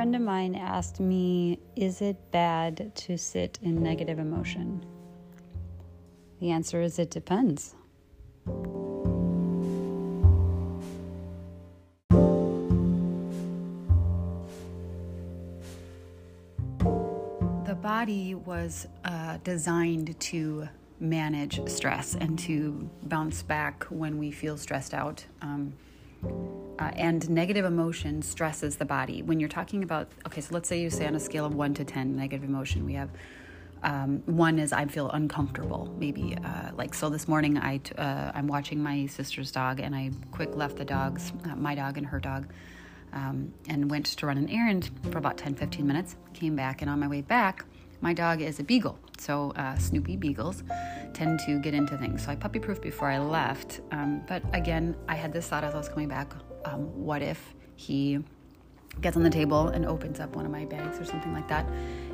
friend of mine asked me, Is it bad to sit in negative emotion? The answer is it depends. The body was uh, designed to manage stress and to bounce back when we feel stressed out. Um, uh, and negative emotion stresses the body. When you're talking about, okay, so let's say you say on a scale of one to 10, negative emotion, we have um, one is I feel uncomfortable, maybe. Uh, like, so this morning I, t- uh, I'm watching my sister's dog and I quick left the dogs, uh, my dog and her dog, um, and went to run an errand for about 10 15 minutes. Came back, and on my way back, my dog is a beagle. So, uh, Snoopy beagles tend to get into things. So, I puppy proofed before I left. Um, but again, I had this thought as I was coming back um, what if he gets on the table and opens up one of my bags or something like that?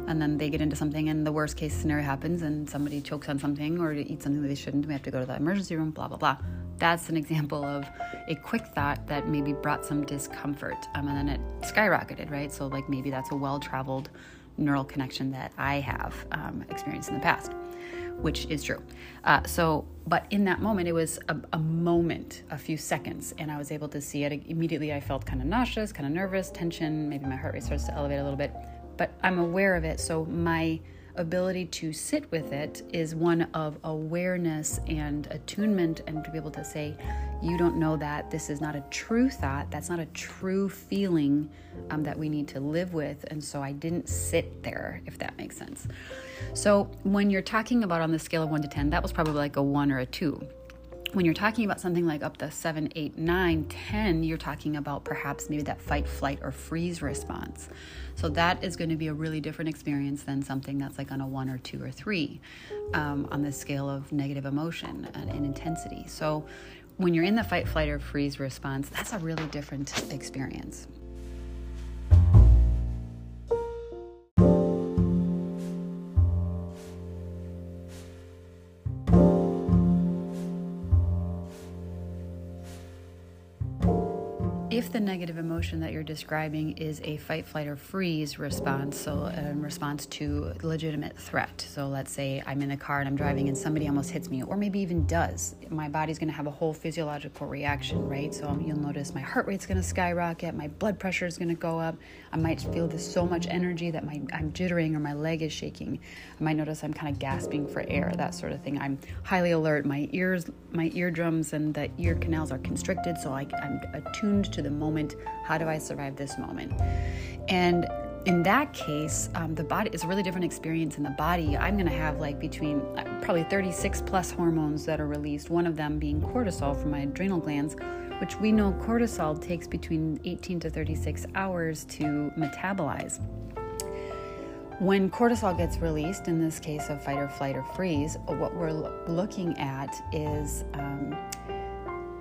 And then they get into something, and the worst case scenario happens, and somebody chokes on something or eats something that they shouldn't. We have to go to the emergency room, blah, blah, blah. That's an example of a quick thought that maybe brought some discomfort. Um, and then it skyrocketed, right? So, like, maybe that's a well traveled neural connection that I have um, experienced in the past which is true. Uh, so, but in that moment, it was a, a, moment, a few seconds, and I was able to see it. Immediately, I felt kind of nauseous, kind of nervous, tension. Maybe my heart rate starts to elevate a little bit, but I'm aware of it. So, my ability to sit with it is one of awareness and attunement, and to be able to say, You don't know that. This is not a true thought. That's not a true feeling um, that we need to live with. And so, I didn't sit there, if that makes sense. So, when you're talking about on the scale of 1 to 10, that was probably like a 1 or a 2. When you're talking about something like up to 7, 8, 9, 10, you're talking about perhaps maybe that fight, flight, or freeze response. So, that is going to be a really different experience than something that's like on a 1 or 2 or 3 um, on the scale of negative emotion and, and intensity. So, when you're in the fight, flight, or freeze response, that's a really different experience. If the negative emotion that you're describing is a fight, flight, or freeze response, so in response to legitimate threat. So let's say I'm in the car and I'm driving and somebody almost hits me, or maybe even does. My body's going to have a whole physiological reaction, right? So you'll notice my heart rate's going to skyrocket, my blood pressure is going to go up. I might feel this so much energy that my I'm jittering or my leg is shaking. I might notice I'm kind of gasping for air, that sort of thing. I'm highly alert. My ears, my eardrums, and the ear canals are constricted, so I, I'm attuned to the moment. How do I survive this moment? And in that case, um, the body is a really different experience in the body. I'm going to have like between uh, probably 36 plus hormones that are released, one of them being cortisol from my adrenal glands, which we know cortisol takes between 18 to 36 hours to metabolize. When cortisol gets released, in this case of fight or flight or freeze, what we're looking at is um,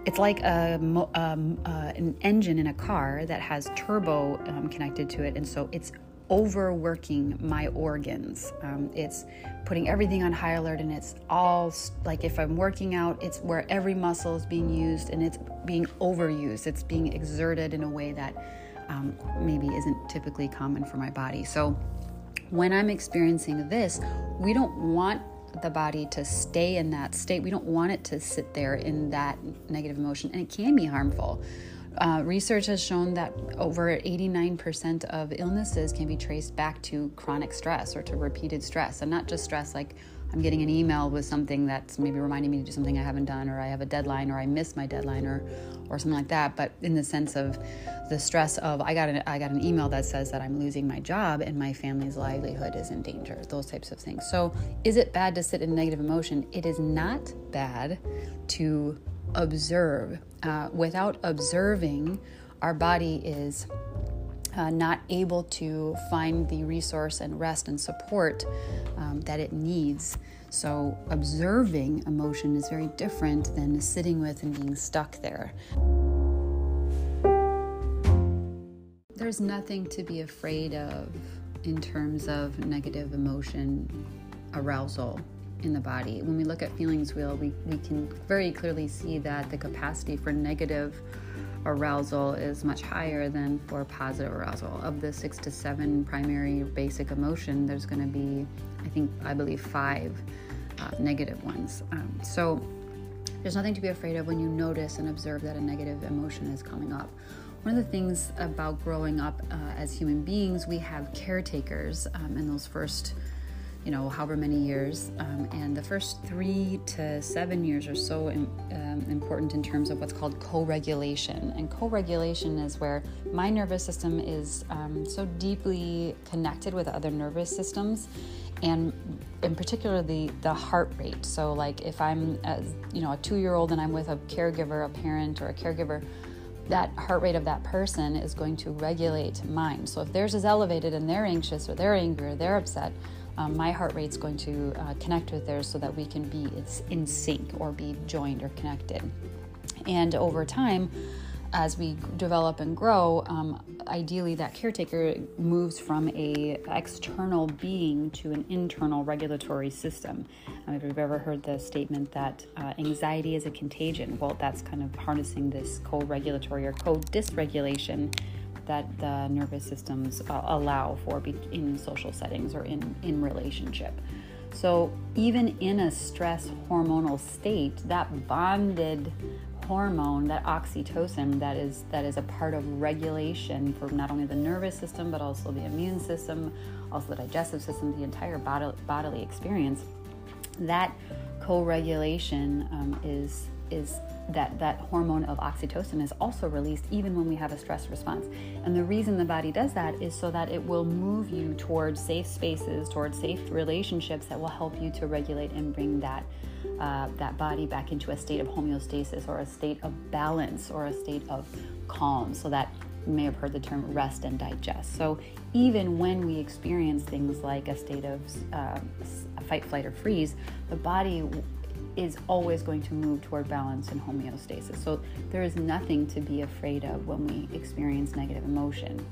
it's like a, um, uh, an engine in a car that has turbo um, connected to it, and so it's overworking my organs. Um, it's putting everything on high alert, and it's all like if I'm working out, it's where every muscle is being used and it's being overused. It's being exerted in a way that um, maybe isn't typically common for my body. So when I'm experiencing this, we don't want the body to stay in that state. We don't want it to sit there in that negative emotion, and it can be harmful. Uh, research has shown that over 89% of illnesses can be traced back to chronic stress or to repeated stress, and not just stress like I'm getting an email with something that's maybe reminding me to do something I haven't done, or I have a deadline, or I missed my deadline, or or something like that. But in the sense of the stress of I got an I got an email that says that I'm losing my job and my family's livelihood is in danger. Those types of things. So is it bad to sit in negative emotion? It is not bad to observe. Uh, without observing, our body is uh, not able to find the resource and rest and support um, that it needs. So, observing emotion is very different than sitting with and being stuck there. There's nothing to be afraid of in terms of negative emotion arousal. In the body. When we look at feelings wheel, we, we can very clearly see that the capacity for negative arousal is much higher than for positive arousal. Of the six to seven primary basic emotion, there's going to be, I think, I believe, five uh, negative ones. Um, so there's nothing to be afraid of when you notice and observe that a negative emotion is coming up. One of the things about growing up uh, as human beings, we have caretakers um, in those first you know, however many years. Um, and the first three to seven years are so in, um, important in terms of what's called co regulation. And co regulation is where my nervous system is um, so deeply connected with other nervous systems. And in particular, the, the heart rate. So, like if I'm, a, you know, a two year old and I'm with a caregiver, a parent, or a caregiver, that heart rate of that person is going to regulate mine. So if theirs is elevated and they're anxious or they're angry or they're upset, um, my heart rate's going to uh, connect with theirs so that we can be in sync or be joined or connected. And over time, as we develop and grow, um, ideally that caretaker moves from a external being to an internal regulatory system. Um, if you've ever heard the statement that uh, anxiety is a contagion, well, that's kind of harnessing this co-regulatory or co-dysregulation that the nervous systems uh, allow for in social settings or in, in relationship. So, even in a stress hormonal state, that bonded hormone, that oxytocin, that is that is a part of regulation for not only the nervous system but also the immune system, also the digestive system, the entire bod- bodily experience. That co-regulation um, is is that that hormone of oxytocin is also released even when we have a stress response. And the reason the body does that is so that it will move you towards safe spaces, towards safe relationships that will help you to regulate and bring that uh, that body back into a state of homeostasis or a state of balance or a state of calm. So that you may have heard the term rest and digest. So even when we experience things like a state of uh, fight, flight, or freeze, the body is always going to move toward balance and homeostasis. So there is nothing to be afraid of when we experience negative emotion.